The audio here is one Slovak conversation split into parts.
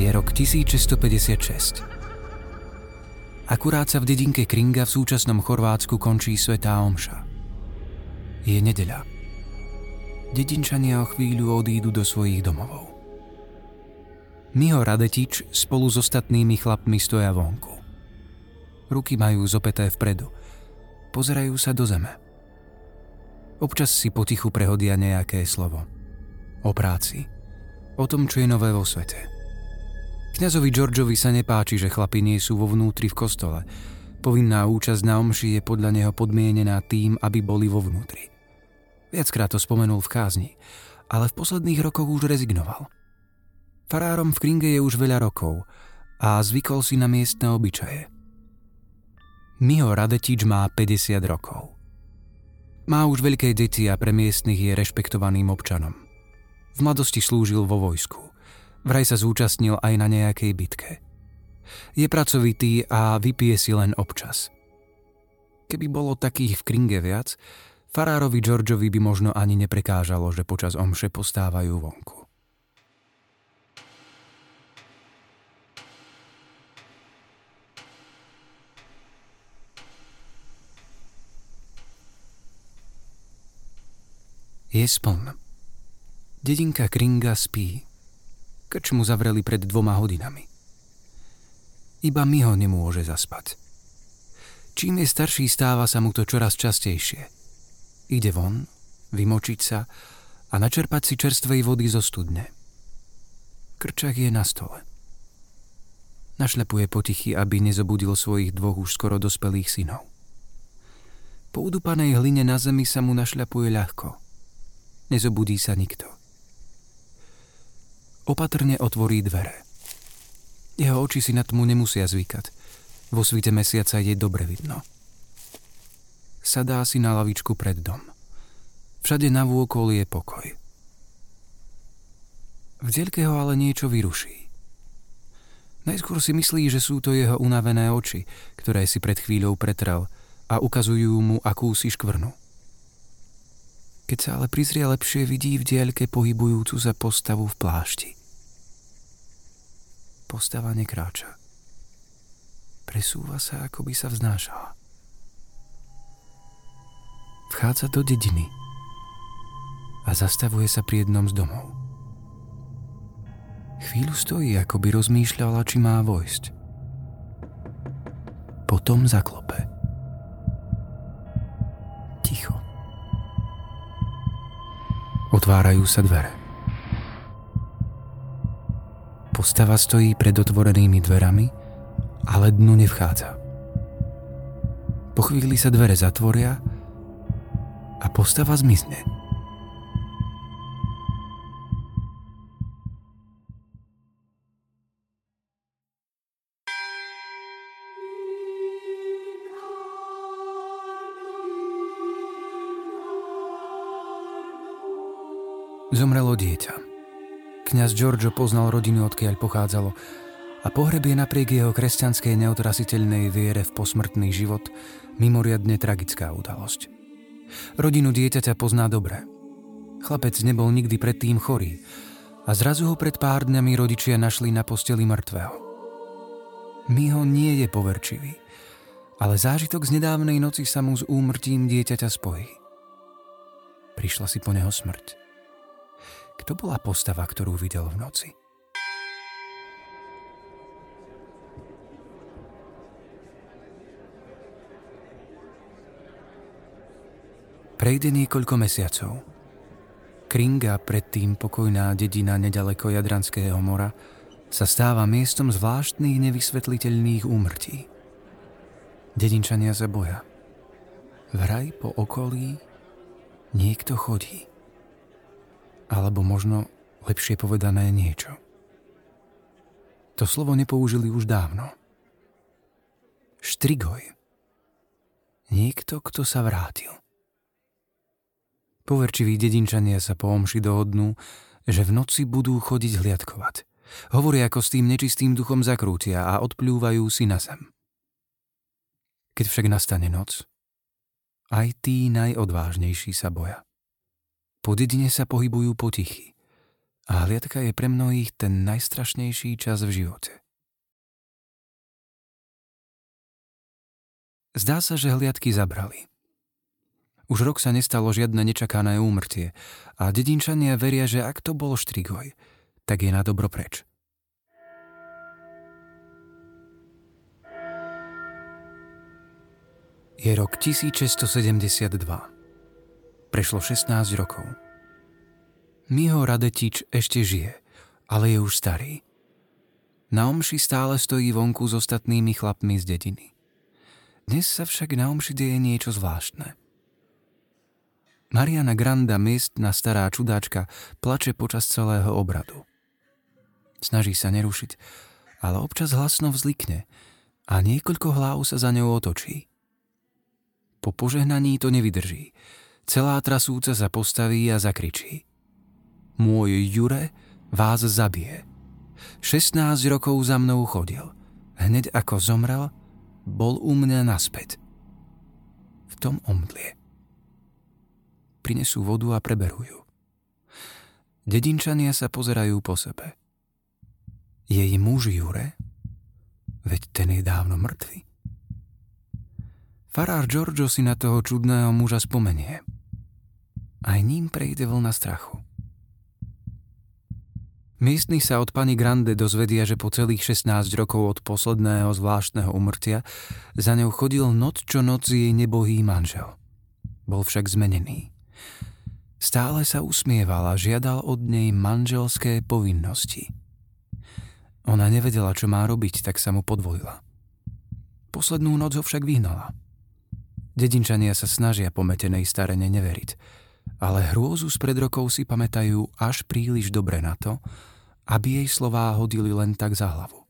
Je rok 1656. Akurát sa v dedinke Kringa v súčasnom Chorvátsku končí Svetá Omša. Je nedeľa. Dedinčania o chvíľu odídu do svojich domovov. Miho Radetič spolu s ostatnými chlapmi stoja vonku. Ruky majú zopeté vpredu. Pozerajú sa do zeme. Občas si potichu prehodia nejaké slovo. O práci. O tom, čo je nové vo svete. Kňazovi Georgeovi sa nepáči, že chlapi nie sú vo vnútri v kostole. Povinná účasť na omši je podľa neho podmienená tým, aby boli vo vnútri. Viackrát to spomenul v kázni, ale v posledných rokoch už rezignoval. Farárom v Kringe je už veľa rokov a zvykol si na miestne obyčaje. Miho Radetič má 50 rokov. Má už veľké deti a pre miestnych je rešpektovaným občanom. V mladosti slúžil vo vojsku. Vraj sa zúčastnil aj na nejakej bitke. Je pracovitý a vypije si len občas. Keby bolo takých v Kringe viac, farárovi Georgeovi by možno ani neprekážalo, že počas omše postávajú vonku. Je spln. Dedinka Kringa spí. Krč mu zavreli pred dvoma hodinami. Iba mi ho nemôže zaspať. Čím je starší, stáva sa mu to čoraz častejšie. Ide von, vymočiť sa a načerpať si čerstvej vody zo studne. Krčak je na stole. Našlepuje potichy, aby nezobudil svojich dvoch už skoro dospelých synov. Po udupanej hline na zemi sa mu našľapuje ľahko. Nezobudí sa nikto. Opatrne otvorí dvere. Jeho oči si na tmu nemusia zvykať. Vo svite mesiaca je dobre vidno. Sadá si na lavičku pred dom. Všade na vôkol je pokoj. V dielke ho ale niečo vyruší. Najskôr si myslí, že sú to jeho unavené oči, ktoré si pred chvíľou pretrel a ukazujú mu akúsi škvrnu. Keď sa ale prizrie lepšie, vidí v diaľke pohybujúcu sa postavu v plášti. Postava nekráča. Presúva sa, ako by sa vznášala. Vchádza do dediny a zastavuje sa pri jednom z domov. Chvíľu stojí, ako by rozmýšľala, či má vojsť. Potom zaklope. Ticho. Otvárajú sa dvere. Postava stojí pred otvorenými dverami, ale dnu nevchádza. Po chvíli sa dvere zatvoria a postava zmizne. Zomrelo dieťa. Kňaz Giorgio poznal rodinu, odkiaľ pochádzalo a pohreb je napriek jeho kresťanskej neotrasiteľnej viere v posmrtný život mimoriadne tragická udalosť. Rodinu dieťaťa pozná dobre. Chlapec nebol nikdy predtým chorý a zrazu ho pred pár dňami rodičia našli na posteli mŕtvého. Miho nie je poverčivý, ale zážitok z nedávnej noci sa mu s úmrtím dieťaťa spojí. Prišla si po neho smrť. Kto bola postava, ktorú videl v noci? Prejde niekoľko mesiacov. Kringa, predtým pokojná dedina nedaleko Jadranského mora, sa stáva miestom zvláštnych nevysvetliteľných úmrtí. Dedinčania sa boja. Vraj po okolí niekto chodí alebo možno lepšie povedané niečo. To slovo nepoužili už dávno. Štrigoj. Niekto, kto sa vrátil. Poverčiví dedinčania sa po omši dohodnú, že v noci budú chodiť hliadkovať. Hovoria, ako s tým nečistým duchom zakrútia a odplúvajú si na zem. Keď však nastane noc, aj tí najodvážnejší sa boja. Po dedine sa pohybujú potichy. A hliadka je pre mnohých ten najstrašnejší čas v živote. Zdá sa, že hliadky zabrali. Už rok sa nestalo žiadne nečakané úmrtie a dedinčania veria, že ak to bol štrigoj, tak je na dobro preč. Je rok 1672. Prešlo 16 rokov. Miho Radetič ešte žije, ale je už starý. Na omši stále stojí vonku s ostatnými chlapmi z dediny. Dnes sa však na omši deje niečo zvláštne. Mariana Granda, miestna stará čudáčka, plače počas celého obradu. Snaží sa nerušiť, ale občas hlasno vzlikne a niekoľko hlav sa za ňou otočí. Po požehnaní to nevydrží. Celá trasúca sa postaví a zakričí. Môj Jure vás zabije. 16 rokov za mnou chodil. Hneď ako zomrel, bol u mňa naspäť. V tom omdlie. Prinesú vodu a preberú ju. Dedinčania sa pozerajú po sebe. Jej muž Jure? Veď ten je dávno mŕtvy. Farár Giorgio si na toho čudného muža spomenie. Aj ním prejde vlna strachu. Miestni sa od pani Grande dozvedia, že po celých 16 rokov od posledného zvláštneho umrtia za ňou chodil noc čo noc jej nebohý manžel. Bol však zmenený. Stále sa usmieval a žiadal od nej manželské povinnosti. Ona nevedela, čo má robiť, tak sa mu podvojila. Poslednú noc ho však vyhnala. Dedinčania sa snažia pometenej starene neveriť, ale hrôzu z pred rokov si pamätajú až príliš dobre na to, aby jej slová hodili len tak za hlavu.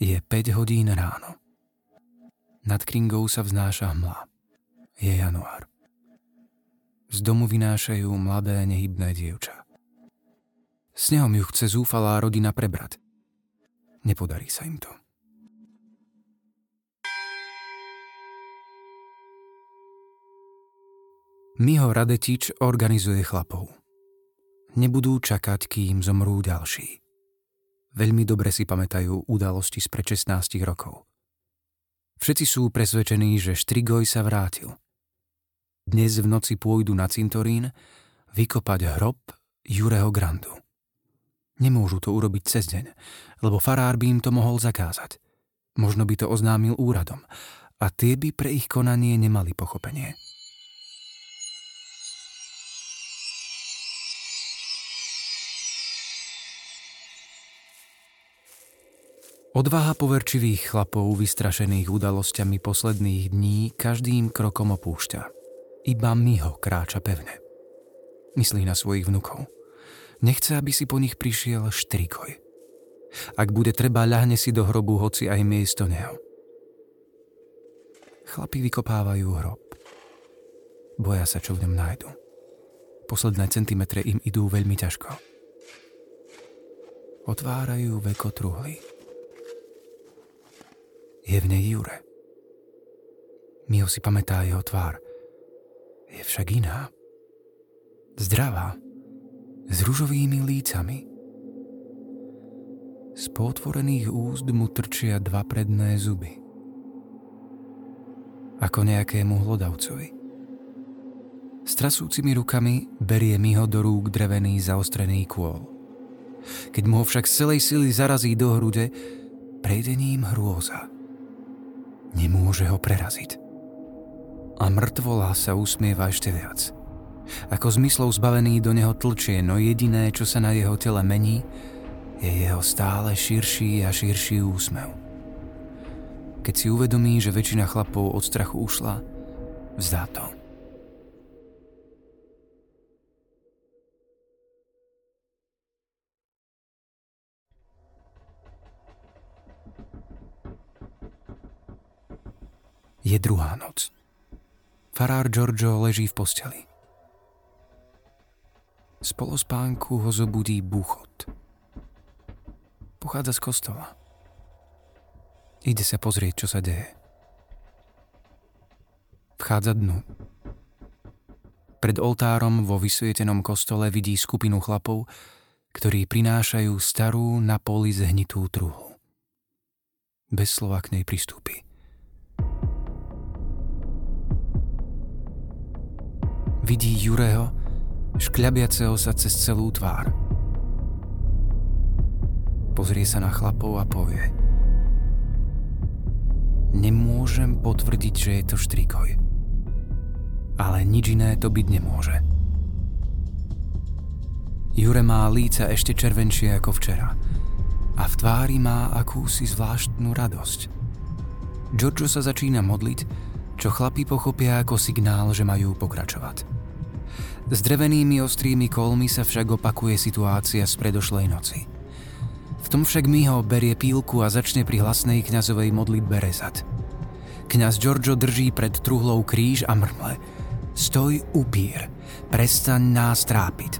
Je 5 hodín ráno. Nad Kringou sa vznáša hmla. Je január. Z domu vynášajú mladé nehybné dievča. Snehom ju chce zúfalá rodina prebrať. Nepodarí sa im to. Miho Radetič organizuje chlapov. Nebudú čakať, kým zomrú ďalší. Veľmi dobre si pamätajú udalosti z pred 16 rokov. Všetci sú presvedčení, že Štrigoj sa vrátil. Dnes v noci pôjdu na cintorín vykopať hrob Jureho Grandu. Nemôžu to urobiť cez deň, lebo farár by im to mohol zakázať. Možno by to oznámil úradom a tie by pre ich konanie nemali pochopenie. Odvaha poverčivých chlapov vystrašených udalosťami posledných dní každým krokom opúšťa. Iba Miho kráča pevne. Myslí na svojich vnukov. Nechce, aby si po nich prišiel štrikoj. Ak bude treba, ľahne si do hrobu hoci aj miesto neho. Chlapi vykopávajú hrob. Boja sa, čo v ňom nájdu. Posledné centimetre im idú veľmi ťažko. Otvárajú veko truhly je v nej Jure. Mio si pamätá jeho tvár. Je však iná. Zdravá. S ružovými lícami. Z potvorených úst mu trčia dva predné zuby. Ako nejakému hlodavcovi. S trasúcimi rukami berie Miho do rúk drevený zaostrený kôl. Keď mu ho však z celej sily zarazí do hrude, prejde ním hrôza. Nemôže ho preraziť. A mŕtvola sa usmieva ešte viac. Ako zmyslov zbavený do neho tlčie, no jediné, čo sa na jeho tele mení, je jeho stále širší a širší úsmev. Keď si uvedomí, že väčšina chlapov od strachu ušla, vzdá to. Je druhá noc. Farár Giorgio leží v posteli. Z polospánku ho zobudí buchot. Pochádza z kostola. Ide sa pozrieť, čo sa deje. Vchádza dnu. Pred oltárom vo vysvietenom kostole vidí skupinu chlapov, ktorí prinášajú starú na poli zhnitú truhu. Bez slova k nej pristúpi. Vidí Jureho, škľabiaceho sa cez celú tvár. Pozrie sa na chlapov a povie Nemôžem potvrdiť, že je to štrikoj ale nič iné to byť nemôže. Jure má líca ešte červenšie ako včera a v tvári má akúsi zvláštnu radosť. Giorgio sa začína modliť, čo chlapi pochopia ako signál, že majú pokračovať. S drevenými ostrými kolmi sa však opakuje situácia z predošlej noci. V tom však Miho berie pílku a začne pri hlasnej kňazovej modlitbe rezať. Kňaz Giorgio drží pred truhlou kríž a mrmle – Stoj upír, prestaň nás trápiť.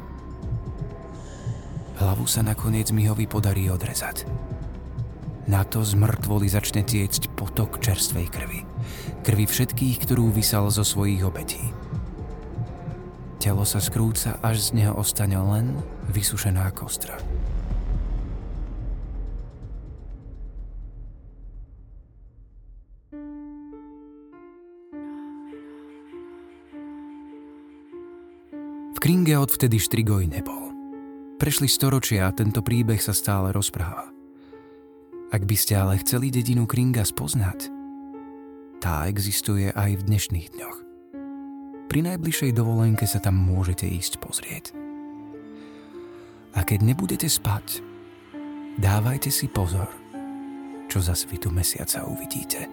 Hlavu sa nakoniec Mihovi podarí odrezať. Na to z mŕtvoly začne tiecť potok čerstvej krvi. Krvi všetkých, ktorú vysal zo svojich obetí. Telo sa skrúca, až z neho ostane len vysušená kostra. Kringe odvtedy Štrigoj nebol. Prešli storočia a tento príbeh sa stále rozpráva. Ak by ste ale chceli dedinu Kringa spoznať, tá existuje aj v dnešných dňoch. Pri najbližšej dovolenke sa tam môžete ísť pozrieť. A keď nebudete spať, dávajte si pozor, čo za svitu mesiaca uvidíte.